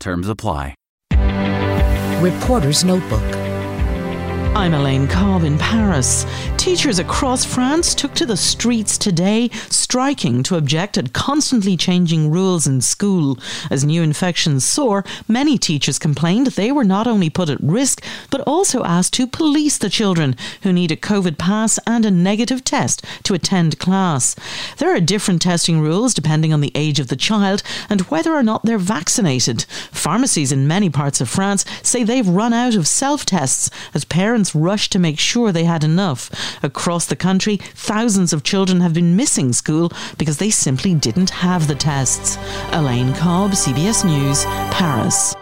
Terms apply. Reporter's Notebook. I'm Elaine Cobb in Paris. Teachers across France took to the streets today, striking to object at constantly changing rules in school. As new infections soar, many teachers complained they were not only put at risk, but also asked to police the children who need a COVID pass and a negative test to attend class. There are different testing rules depending on the age of the child and whether or not they're vaccinated. Pharmacies in many parts of France say they've run out of self tests as parents rush to make sure they had enough. Across the country, thousands of children have been missing school because they simply didn't have the tests. Elaine Cobb, CBS News, Paris.